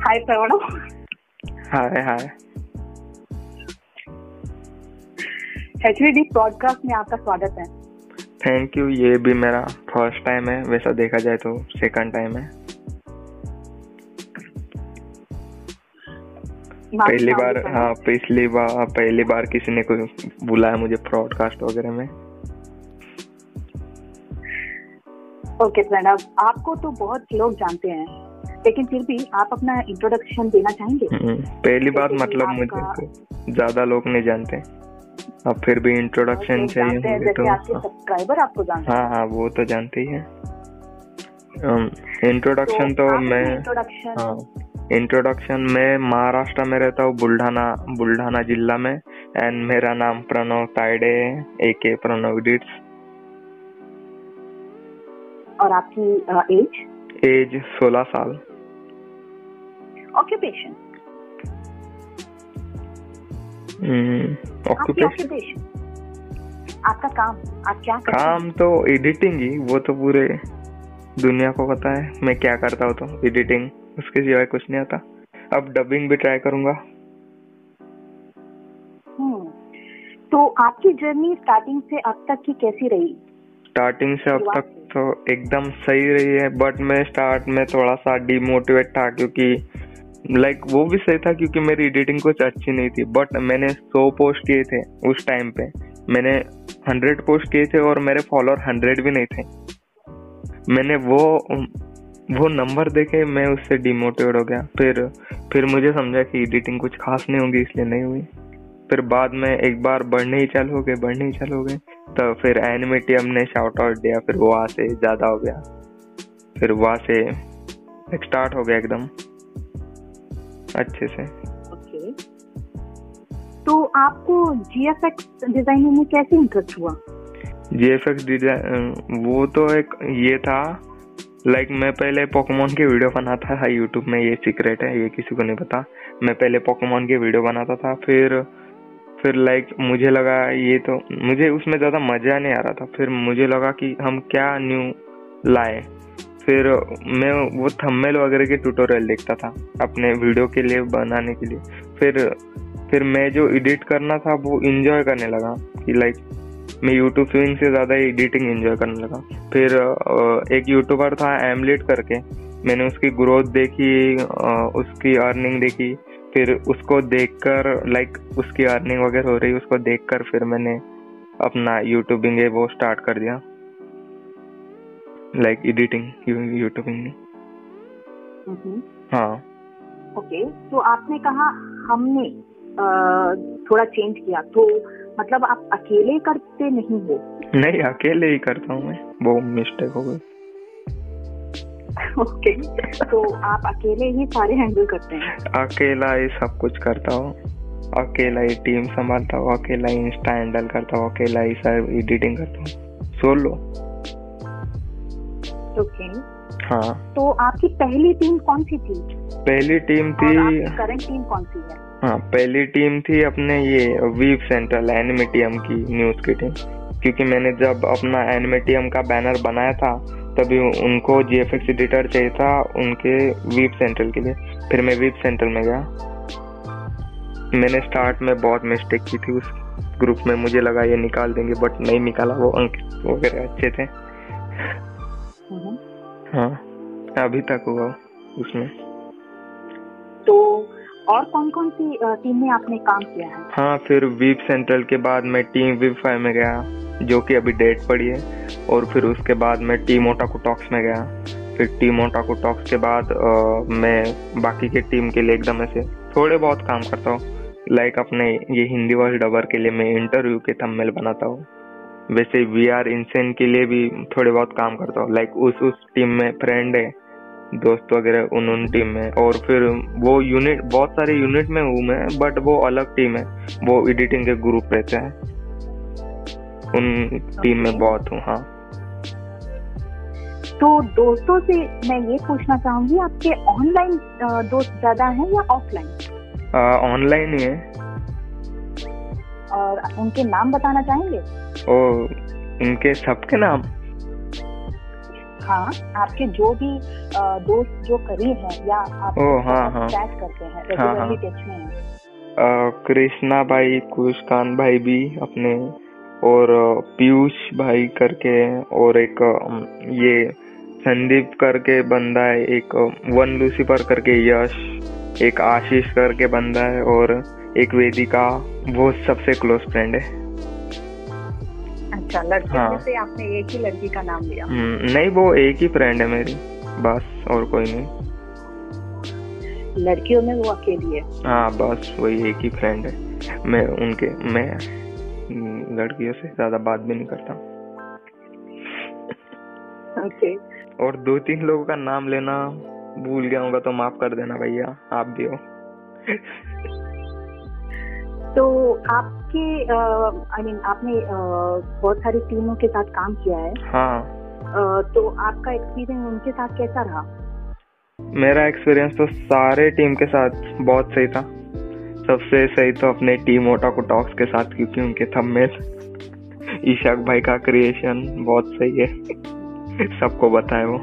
Hi Pranav hi hi HVD podcast में आपका स्वागत है। थैंक यू ये भी मेरा फ़र्स्ट टाइम है। वैसा देखा जाए तो सेकंड टाइम है। पहली बार हाँ पिछली बार पहली बार किसी ने कोई बुलाया मुझे ब्रॉडकास्ट वगैरह में। ओके प्रणव आपको तो बहुत लोग जानते हैं। लेकिन फिर भी आप अपना इंट्रोडक्शन देना चाहेंगे? हम्म, पहली बात मतलब मुझे तो ज़्यादा लोग नहीं जानते। अब फिर भी इंट्रोडक्शन चाहिए तो आपके सब्सक्राइबर आपको जानते हाँ। हाँ वो तो जानते ही है। इंट्रोडक्शन तो मैं इंट्रोडक्शन हाँ में महाराष्ट्र में रहता हूँ बुल्ढाना बुल्ढाना जिला में। एंड मेरा नाम प्रणव ताइडे ए के प्रणव डिट्स और आपकी एज एज 16 साल। ऑक्यूपेशन आपकी ऑक्यूपेशन आपका काम आप क्या करते हैं? काम तो एडिटिंग ही वो तो पूरे दुनिया को पता है मैं क्या करता हूँ तो एडिटिंग उसके सिवाय कुछ नहीं आता। अब डबिंग भी ट्राई करूँगा। हम्म, तो आपकी जर्नी स्टार्टिंग से अब तक की कैसी रही? स्टार्टिंग से अब तक तो एकदम सही रही है बट मैं स्टार्ट में थोड़ा सा डिमोटिवेट था क्योंकि लाइक वो भी सही था क्योंकि मेरी एडिटिंग कुछ अच्छी नहीं थी बट मैंने सौ पोस्ट किए थे उस टाइम पे। मैंने हंड्रेड पोस्ट किए थे और मेरे फॉलोअर हंड्रेड भी नहीं थे। मैंने वो वो नंबर देखे, मैं उससे डिमोटिवेट हो गया। फिर फिर मुझे समझा कि एडिटिंग कुछ खास नहीं होगी, इसलिए नहीं हुई। फिर बाद में एक बार बढ़ने ही चालू हो गए, बढ़ने ही चालू हो गए। तो फिर एनिमेटियम ने शाउट आउट दिया, फिर वहाँ से ज़्यादा हो गया। फिर वहाँ से स्टार्ट हो गया एकदम। अच्छे से। ओके। तो आपको जीएफएक्स डिज़ाइनिंग में कैसे इंटरेस्ट हुआ? जीएफएक्स डिज़ाइन वो तो एक ये था लाइक like, मैं पहले पोकेमोन के वीडियो बनाता था यूट्यूब में ये सीक्रेट है ये किसी को नहीं पता। मैं पहले पोकेमोन के वीडियो बनाता था फिर फिर लाइक like, मुझे लगा ये तो मुझे उसमें ज़्यादा मज़ा नहीं आ रहा था फिर मुझे लगा कि हम क्या न्यू लाए। फिर मैं वो थंबनेल वगैरह के ट्यूटोरियल देखता था, अपने वीडियो के लिए बनाने के लिए। फिर फिर मैं जो एडिट करना था, वो इन्जॉय करने लगा कि लाइक मैं यूट्यूब स्विंग से ज़्यादा एडिटिंग एंजॉय करने लगा। फिर एक यूट्यूबर था एमलेट करके, मैंने उसकी ग्रोथ देखी उसकी अर्निंग देखी। फिर उसको देखकर लाइक उसकी अर्निंग वगैरह हो रही, उसको देखकर फिर मैंने अपना यूट्यूबिंग है वो स्टार्ट कर दिया। लाइक एडिटिंग यूट्यूबिंग हाँ। ओके तो आपने कहा हमने थोड़ा चेंज किया तो मतलब आप अकेले करते नहीं हो? नहीं अकेले ही करता हूँ मैं वो मिस्टेक हो गई। ओके तो आप अकेले ही सारे हैंडल करते हैं? अकेला ही सब कुछ करता हूँ। अकेला ही टीम संभालता हूँ अकेला ही इंस्टा हैंडल करता हूँ अकेला ही सब एडिटिंग करता हूँ। सोलो ओके हाँ। तो आपकी पहली टीम कौन सी थी? पहली टीम थी करंट टीम कौन सी है? हाँ पहली टीम थी अपने ये वीव सेंट्रल एनिमेटियम की न्यूज़ की टीम क्योंकि मैंने जब अपना एनिमेटियम का बैनर बनाया था तभी उनको जीएफएक्स एडिटर चाहिए था उनके वीव सेंट्रल के लिए। फिर मैं वीप सेंट्रल में गया। मैंने स्टार्ट में बहुत मिस्टेक की थी उस ग्रुप में। मुझे लगा ये निकाल देंगे बट नहीं निकाला। वो अंक वगैरह अच्छे थे। हाँ। अभी तक हुआ उसमें। तो और कौन कौन सी टीम में आपने काम किया है? हाँ फिर वीप सेंट्रल के बाद मैं टीम वीप फाइव में गया जो कि अभी डेट पड़ी है। और फिर उसके बाद मैं टीम ओटाकू टॉक्स में गया। फिर टीम ओटाकू टॉक्स के बाद अ, मैं बाकी के टीम के लिए एकदम ऐसे थोड़े बहुत काम करता हूँ। लाइक अपने ये हिंदी वर्ल्ड डबर के लिए मैं इंटरव्यू के थंबनेल बनाता हूँ। वैसे वी आर इंसेन के लिए भी थोड़े बहुत काम करता हूँ। लाइक उस उस टीम में फ्रेंड है दोस्त वगैरह उन उन टीम में। और फिर वो यूनिट बहुत सारे यूनिट में हूँ मैं बट वो अलग टीम है। वो एडिटिंग के ग्रुप रहते हैं। उन टीम में बहुत हूँ हाँ। तो दोस्तों से मैं ये पूछना चाहूँगी आपके ऑनलाइन दोस्त ज़्यादा हैं या ऑफलाइन ऑनलाइन ही है। और उनके नाम बताना चाहेंगे? और उनके सबके नाम हाँ आपके जो भी दोस्त जो करीब हैं या आप ओ, हाँ, हाँ। चैट करते हैं हाँ, रेगुलरली हाँ। टच में हैं कृष्णा भाई कुशकान भाई भी अपने और पीयूष भाई करके और एक ये संदीप करके बंदा है एक वन लूसीफर करके यश एक आशीष करके बंदा है और एक वेदिका वो सबसे क्लोज फ्रेंड है अच्छा लड़के हाँ। से आपने एक ही लड़की का नाम लिया। हम्म, नहीं वो एक ही फ्रेंड है मेरी बस और कोई नहीं। लड़कियों में वो अकेली है? हाँ बस वही एक ही फ्रेंड है। मैं उनके मैं हम्म, लड़कियों से ज़्यादा बात भी नहीं करता। ओके। और दो तीन लोगों का नाम लेना भूल गया होगा तो माफ़ कर देना भैया आप भी हो। तो आपके आई मीन आपने बहुत सारी टीमों के साथ काम किया है। हाँ। तो आपका एक्सपीरियंस उनके साथ कैसा रहा? मेरा एक्सपीरियंस तो सारे टीम के साथ बहुत सही था। सबसे सही तो अपने टीम ओटाको टॉक्स के साथ क्योंकि उनके थंबनेल ईशाक भाई का क्रिएशन बहुत सही है। सबको बताए वो।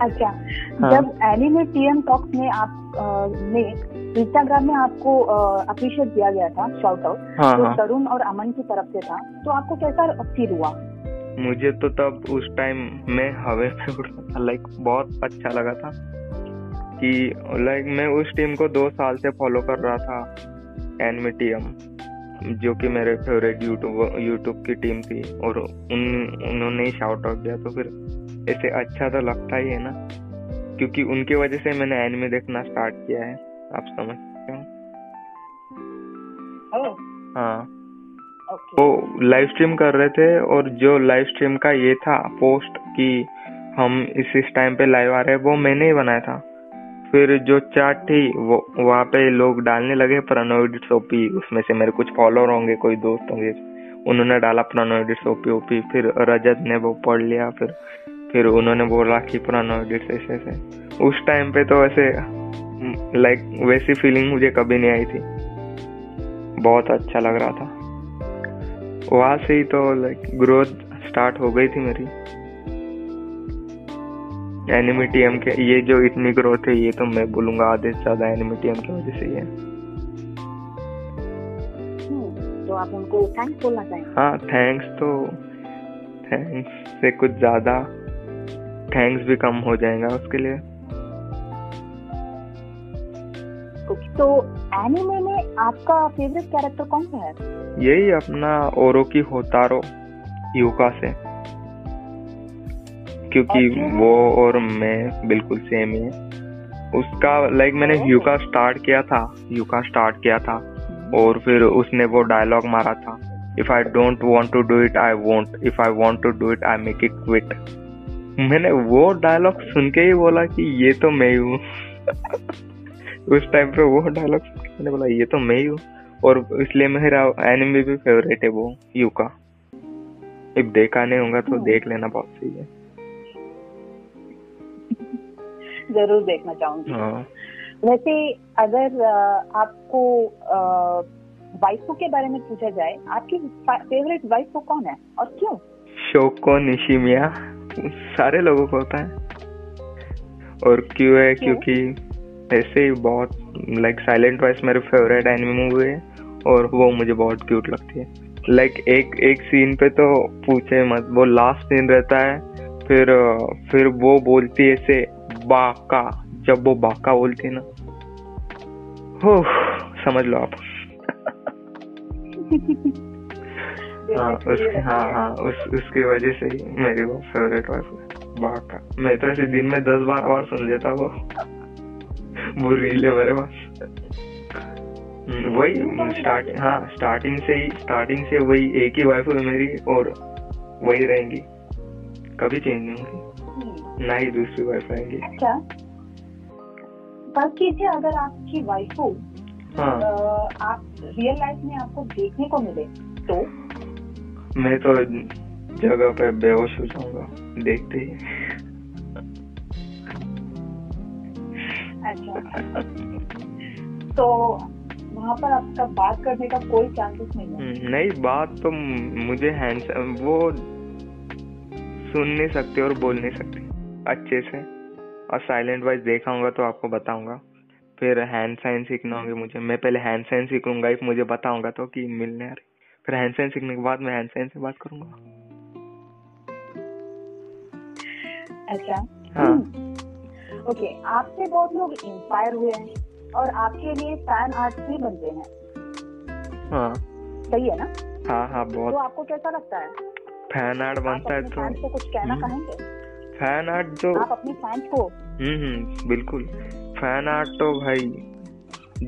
अच्छा हाँ। जब एनिमे टीएम टॉक्स में आप अ, ने इंस्टाग्राम में आपको अप्रिशिएट दिया गया था शाउट आउट हाँ तो तरुण और अमन की तरफ़ से था। तो आपको कैसा फील हुआ? मुझे तो तब उस टाइम मैं हवे में उड़ रहा था लाइक बहुत अच्छा लगा था कि लाइक मैं उस टीम को दो साल से फॉलो कर रहा था एनमीटीएम जो कि मेरे फेवरेट यूट्यूब यूट्यूब की टीम थी। और उन उन्होंने ही शाउट आउट दिया तो फिर ऐसे अच्छा तो लगता ही है ना क्योंकि उनकी वजह से मैंने एनिमे देखना स्टार्ट किया है। आप समझ सकते हो? हाँ। ओके। वो लाइव स्ट्रीम कर रहे थे और जो लाइव स्ट्रीम का ये था पोस्ट कि हम इस इस टाइम पे लाइव आ रहे हैं वो मैंने ही बनाया था। फिर जो चार्ट थी वो वहाँ पे लोग डालने लगे प्रणोइड ओपी उसमें से मेरे कुछ फॉलोअर होंगे कोई दोस्त होंगे उन्होंने डाला प्रणोइड ओपी ओपी फिर रजत ने वो पढ़ लिया फिर फिर उन्होंने बोला कि प्रणोइड ऐसे ऐसे उस टाइम पे तो ऐसे लाइक वैसी फीलिंग मुझे कभी नहीं आई थी। बहुत अच्छा लग रहा था। वहाँ से ही तो लाइक ग्रोथ स्टार्ट हो गई थी मेरी। एनिमिटीएम के ये जो इतनी ग्रोथ है ये तो मैं बोलूँगा आधे से ज़्यादा एनिमिटीएम की वजह से ही है। हम्म, तो आप उनको थैंक्स बोलना चाहेंगे हाँ थैंक्स तो थैंक्स से कुछ ज़्यादा थैंक्स भी कम हो जाएगा उसके लिए। तो एनिमे में आपका फेवरेट कैरेक्टर कौन सा है? यही अपना ओरो की होतारो युका से। क्योंकि वो और मैं बिल्कुल सेम ही है। उसका लाइक मैंने युका स्टार्ट किया था युका स्टार्ट किया था। और फिर उसने वो डायलॉग मारा था if I don't want to do it I won't if I want to do it I make it quit मैंने वो डायलॉग सुन के ही बोला कि ये तो मैं ही हूँ। उस टाइम पे वो डायलॉग मैंने बोला ये तो मैं ही हूँ। और इसलिए मेरा एनिमे भी फेवरेट है वो युका if देखा नहीं होगा तो हम्म। देख लेना बहुत सही है। ज़रूर देखना चाहूँगी। हाँ। वैसे अगर आपको वाइफो के बारे में पूछा जाए आपकी फेवरेट वाइफो कौन है और क्यों? शोको निशिमिया सारे लोगों को होता है। और क्यों है? क्यों? क्योंकि ऐसे ही बहुत लाइक साइलेंट वॉइस मेरे फेवरेट एनिमे मूवी है और वो मुझे बहुत क्यूट लगती है। लाइक like, एक एक सीन पे तो पूछे मत वो लास्ट सीन रहता है फिर फिर वो बोलती है ऐसे बाका जब वो बाका बोलती है ना। हो समझ लो आप। हाँ उसकी हाँ हाँ उस उसकी वजह से ही मेरी वो फेवरेट वाइफ है बाका। मैं तो ऐसे दिन में दस बार बार सुन लेता वो वो रील है मेरे। पास वही स्टार्ट हाँ। स्टार्टिंग से ही स्टार्टिंग से वही एक ही वाइफ है मेरी और वही रहेंगी। कभी चेंज नहीं होंगी। हम्म, ना ही दूसरी वाइफ आएँगी अच्छा। बल्कि कीजिए अगर आपकी वाइफो हाँ आप रियल लाइफ में आपको देखने को मिले तो? मैं तो जगह पे बेहोश हो जाऊँगा देखते ही। अच्छा। तो वहाँ पर आपका बात करने का कोई चांसेस नहीं है? हम्म, नहीं बात तो मुझे हैंड वो सुन नहीं सकती और बोल नहीं सकती। अच्छे से। और साइलेंट वॉइस देखाऊँगा तो आपको बताऊँगा। फिर हैंड साइन सीखना होंगे मुझे। मैं पहले हैंड साइन सीखूँगा इफ़ मुझे बताऊँगा तो कि मिलने आ रही। फिर हैंड साइन सीखने के बाद मैं हैंड साइन से बात करूँगा। अच्छा। हाँ। ओके आपसे बहुत लोग इंस्पायर हुए हैं और आपके लिए फ़ैन आर्ट भी बनते हैं। हाँ। सही है ना? हाँ हाँ बहुत तो बहुत। आपको कैसा लगता है? फ़ैन आर्ट बनता है तो को कुछ कहना हम्म। कहेंगे फ़ैन आर्ट जो आप अपने फैंस को? हम्म हम्म बिल्कुल। फ़ैन आर्ट तो भाई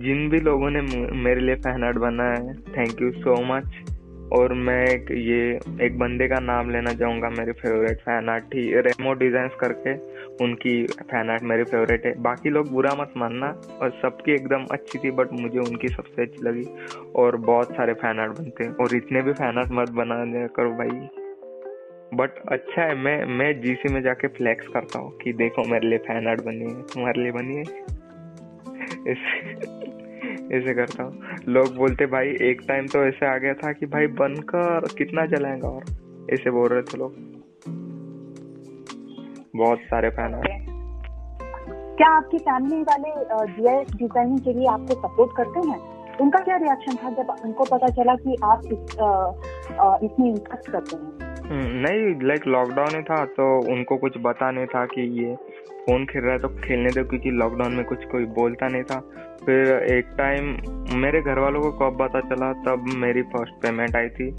जिन भी लोगों ने मेरे लिए फ़ैन आर्ट बनाया है थैंक यू सो मच और मैं एक ये एक बंदे का नाम लेना चाहूँगा मेरे फेवरेट फ़ैन आर्ट ही रेमो डिज़ाइन करके। उनकी फ़ैन आर्ट मेरी फेवरेट है। बाकी लोग बुरा मत मानना, और सबकी एकदम अच्छी थी बट मुझे उनकी सबसे अच्छी लगी। और बहुत सारे फ़ैन आर्ट बनते हैं। और इतने भी फ़ैन आर्ट मत बनाने करो भाई। बट अच्छा है, मैं मैं जीसी में जाके फ्लैक्स करता हूँ कि देखो मेरे लिए फ़ैन आर्ट बनी है। तुम्हारे लिए बनी है? ऐसे ऐसे करता हूँ। लोग बोलते, भाई, एक टाइम तो ऐसे आ गया था कि भाई बनकर कितना चलाएगा और? ऐसे बोल रहे थे लोग। बहुत सारे फ़ैन आर्ट क्या आपकी फैमिली वाले जीआईएस डिज़ाइनिंग के लिए आपको सपोर्ट करते हैं? उनका क्या रिएक्शन था जब उनको पता चला कि आप इस, इसमें इंटरेस्ट करते हैं? हम्म, नहीं लाइक लॉकडाउन ही था तो उनको कुछ बता नहीं था कि ये फ़ोन खेल रहा है तो खेलने दो क्योंकि लॉकडाउन में कुछ कोई बोलता नहीं था। फिर एक टाइम मेरे घर वालों को कब पता चला तब मेरी फ़र्स्ट पेमेंट आई थी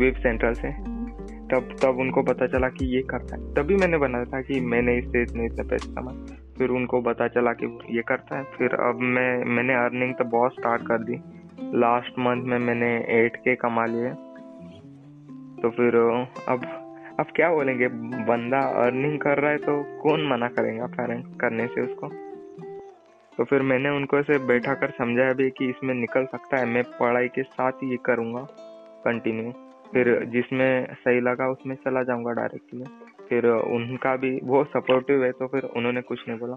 विप सेंट्रल से। तब तब उनको पता चला कि ये करता है। तभी मैंने बनाया था कि मैंने इससे इतने इतने पैसे कमाए। फिर उनको पता चला कि ये करता है। फिर अब मैं, मैंने अर्निंग तो बहुत स्टार्ट कर दी। लास्ट मंथ में मैंने एट के कमा लिए। तो फिर, अब अब क्या बोलेंगे? बंदा अर्निंग कर रहा है तो कौन मना करेगा पेरेंट करने से उसको? तो फिर मैंने उनको ऐसे बैठा कर समझाया भी कि इसमें निकल सकता है। मैं पढ़ाई के साथ ये करूँगा। कंटिन्यू फिर जिसमें सही लगा उसमें चला जाऊँगा डायरेक्टली फिर उनका भी वो सपोर्टिव है तो फिर उन्होंने कुछ नहीं बोला।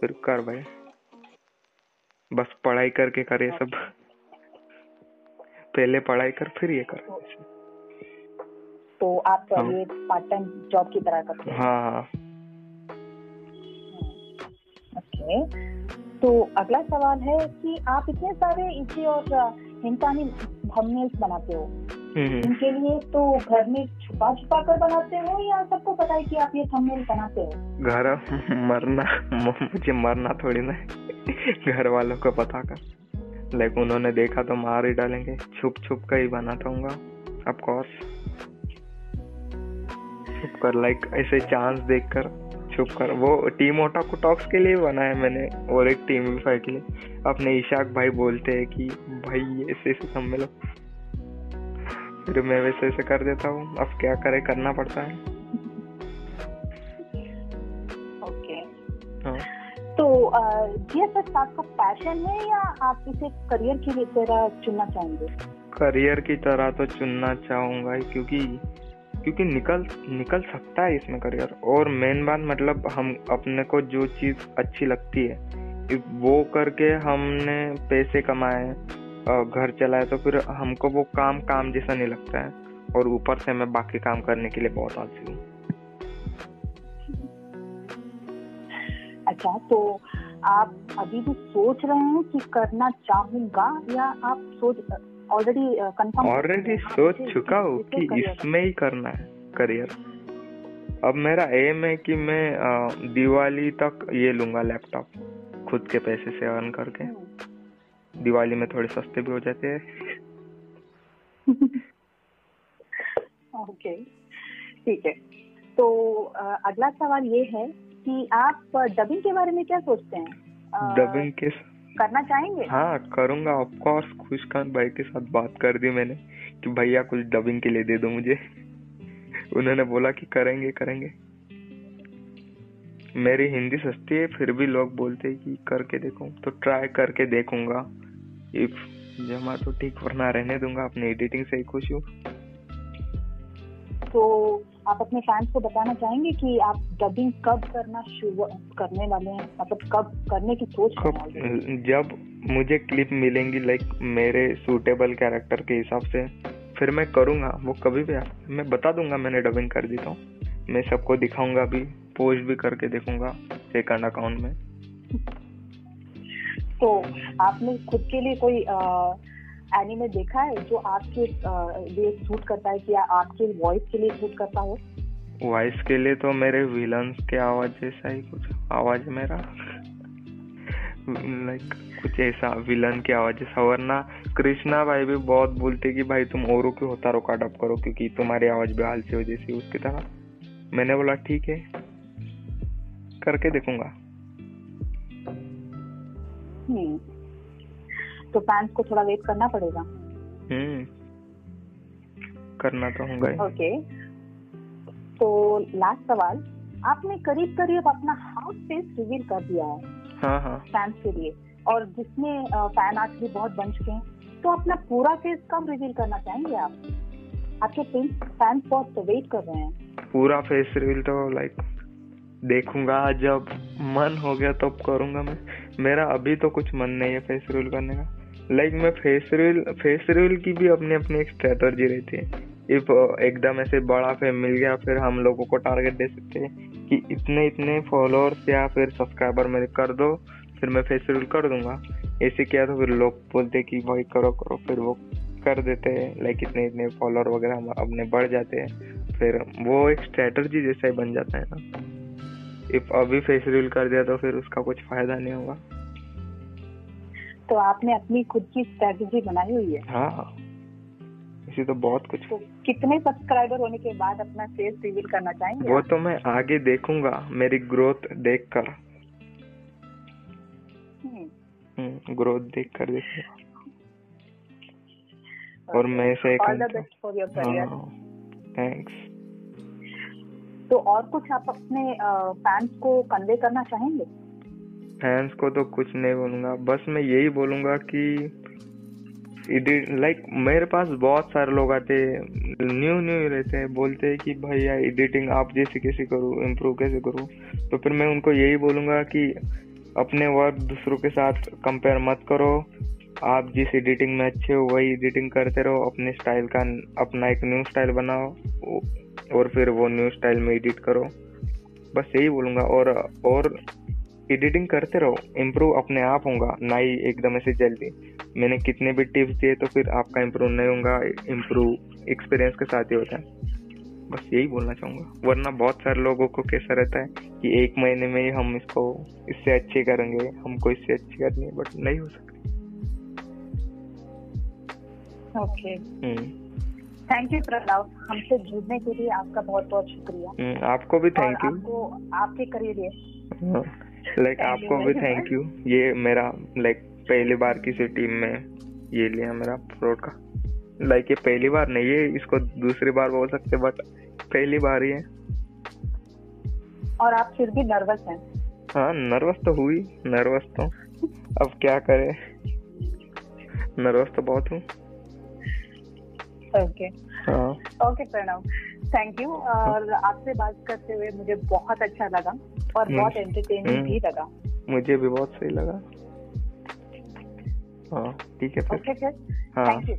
फिर कर भाई। बस पढ़ाई करके करे सब। पहले पढ़ाई कर फिर ये कर। तो आप हाँ। ये पार्ट टाइम जॉब की तरह करते हैं? हाँ हाँ। ओके तो अगला सवाल है कि आप इतने सारे इसी और हिंतानी थंबनेल्स बनाते हो। हम्म, हम्म। लिए तो घर में छुपा छुपा कर बनाते हो या सबको पता है कि आप ये थंबनेल बनाते हो? घर मरना मुझे मरना थोड़ी ना घर वालों को पता कर। लाइक उन्होंने देखा तो मार ही डालेंगे। छुप छुप कर ही बनाता हूँ ऑफ़ कोर्स छुप कर लाइक ऐसे चांस देखकर छुप कर। वो टीम ओटा को टॉक्स के लिए बनाया मैंने और एक टीम के लिए। अपने इशाक भाई बोलते हैं कि भाई ऐसे ऐसे सम्मेलो फिर मैं वैसे वैसे कर देता हूँ। अब क्या करे करना पड़ता है। ओके। हाँ। तो जीएसएस आपका पैशन है या आप इसे करियर की तरह चुनना चाहेंगे? करियर की तरह तो चुनना चाहूँगा क्योंकि क्योंकि निकल निकल सकता है इसमें करियर और मेन बात मतलब हम अपने को जो चीज़ अच्छी लगती है वो करके हमने पैसे कमाए घर चलाए तो फिर हमको वो काम काम जैसा नहीं लगता है। और ऊपर से मैं बाकी काम करने के लिए बहुत आलसी हूँ। अच्छा तो आप अभी भी सोच रहे हैं कि करना चाहूँगा या आप सोच ऑलरेडी कंफर्म ऑलरेडी सोच चुका हूँ कि इसमें ही करना है करियर। अब मेरा एम है कि मैं दिवाली तक ये लूँगा लैपटॉप खुद के पैसे से अर्न करके। दिवाली में थोड़े सस्ते भी हो जाते हैं। ओके ठीक है। तो अगला सवाल ये है कि आप डबिंग के बारे में क्या सोचते हैं? डबिंग के करना चाहेंगे? हाँ करूँगा। ऑफ़ कोर्स खुशखान भाई के साथ बात कर दी मैंने कि भैया कुछ डबिंग के लिए दे दो मुझे। उन्होंने बोला कि करेंगे करेंगे। मेरी हिंदी सस्ती है फिर भी लोग बोलते हैं कि करके देखो। तो ट्राई करके देखूँगा। इफ़ जमा तो ठीक वरना रहने दूँगा अपनी एडिटिंग से ही खुश हूँ। तो आप अपने फैंस को बताना चाहेंगे कि आप डबिंग कब करना शुरू करने वाले हैं? मतलब कब करने की सोच हैं? कब जब मुझे क्लिप मिलेंगी लाइक मेरे सूटेबल कैरेक्टर के हिसाब से फिर मैं करूँगा वो कभी भी मैं बता दूँगा मैंने डबिंग कर देता हूँ मैं सबको दिखाऊँगा भी पोस्ट भी करके देखूँगा सेकंड अकाउंट में। तो आपने खुद के लिए कोई एनिमे देखा है जो आपके लिए सूट करता है कि आपके वॉइस के लिए सूट करता हो? वॉइस के लिए तो मेरे विलन्स के आवाज़ जैसा ही कुछ आवाज़ मेरा। लाइक कुछ ऐसा विलन की आवाज़ जैसा। वरना कृष्णा भाई भी बहुत बोलते कि भाई तुम औरों के होता रो काटअप करो क्योंकि तुम्हारी आवाज़ भी हाल से हो जैसी उसकी तरह। मैंने बोला, ठीक है, करके देखूँगा। तो फैंस को थोड़ा वेट करना पड़ेगा। हम्म करना तो होगा ओके तो लास्ट सवाल आपने करीब करीब अपना हाफ़ फेस रिवील कर दिया है हाँ हाँ। फैंस के लिए। और जिसमें फ़ैन आर्ट भी बहुत बन चुके हैं। तो अपना पूरा फेस कब रिवील करना चाहेंगे आप? आपके फैंस बहुत वेट कर रहे हैं। पूरा फेस रिवील तो लाइक देखूँगा। जब मन हो गया तब तो करूँगा मैं। मेरा अभी तो कुछ मन नहीं है फेस रिवील करने का। लाइक like, मैं फेस रिवील फेस रिवील की भी अपनी अपनी एक स्ट्रेटर्जी रहती है। इफ़ एकदम ऐसे बड़ा फेम मिल गया, फिर हम लोगों को टारगेट दे सकते हैं कि इतने इतने फॉलोअर्स या फिर सब्सक्राइबर मेरे कर दो, फिर मैं फेस रिवील कर दूँगा। ऐसे किया तो फिर लोग बोलते कि भाई करो करो, फिर वो कर देते हैं। लाइक इतने इतने फॉलोअर वगैरह हम अपने बढ़ जाते हैं। फिर वो एक स्ट्रेटर्जी जैसा ही बन जाता है ना। इफ़ अभी फेस रिवील कर दिया तो फिर उसका कुछ फ़ायदा नहीं होगा। तो आपने अपनी खुद की स्ट्रेटजी बनाई हुई है? हाँ। इसी तो बहुत कुछ। तो कितने सब्सक्राइबर होने के बाद अपना फेस रिवील करना चाहेंगे वो तो मैं आगे देखूँगा मेरी ग्रोथ देख कर ग्रोथ देख कर देखूँगा। और मैं से थैंक्स तो और कुछ आप अपने फैंस को कन्वे करना चाहेंगे? फैंस को तो कुछ नहीं बोलूँगा। बस मैं यही बोलूँगा कि लाइक मेरे पास बहुत सारे लोग आते न्यू न्यू रहते हैं, बोलते हैं कि भैया एडिटिंग आप जैसे कैसे करूँ इम्प्रूव कैसे करूँ। तो फिर मैं उनको यही बोलूँगा कि अपने वर्क दूसरों के साथ कंपेयर मत करो। आप जिस एडिटिंग में अच्छे हो, वही एडिटिंग करते रहो, अपने स्टाइल का, अपना एक न्यू स्टाइल बनाओ। और फिर वो न्यू स्टाइल में एडिट करो। बस यही बोलूँगा और और एडिटिंग करते रहो इम्प्रूव अपने आप होगा ना ही एकदम ऐसे जल्दी। मैंने कितने भी टिप्स दिए तो फिर आपका इम्प्रूव नहीं होगा इम्प्रूव एक्सपीरियंस के साथ ही होता है। बस यही बोलना चाहूँगा। वरना बहुत सारे लोगों को कैसा रहता है कि एक महीने में ही हम इसको इससे अच्छे करेंगे हमको इससे अच्छी करनी है बट नहीं हो सकती। ओके थैंक यू प्रणव हमसे जुड़ने के लिए आपका बहुत बहुत शुक्रिया। हम्म, आपको भी थैंक यू आपको आपके करिए लाइक आपको भी थैंक यू ये मेरा लाइक पहली बार किसी टीम में ये लिया मेरा फ्रॉड का। लाइक ये पहली बार नहीं है इसको दूसरी बार बोल सकते बट पहली बार ही है। और आप फिर भी नर्वस हैं। हाँ नर्वस तो हुई नर्वस तो। अब क्या करे? नर्वस तो बहुत हूँ। Okay okay Pranav thank you और आपसे बात करते हुए मुझे बहुत अच्छा लगा और। बहुत एंटरटेनिंग हम्म। भी लगा। मुझे भी बहुत सही लगा। हाँ ठीक है ओके थैंक यू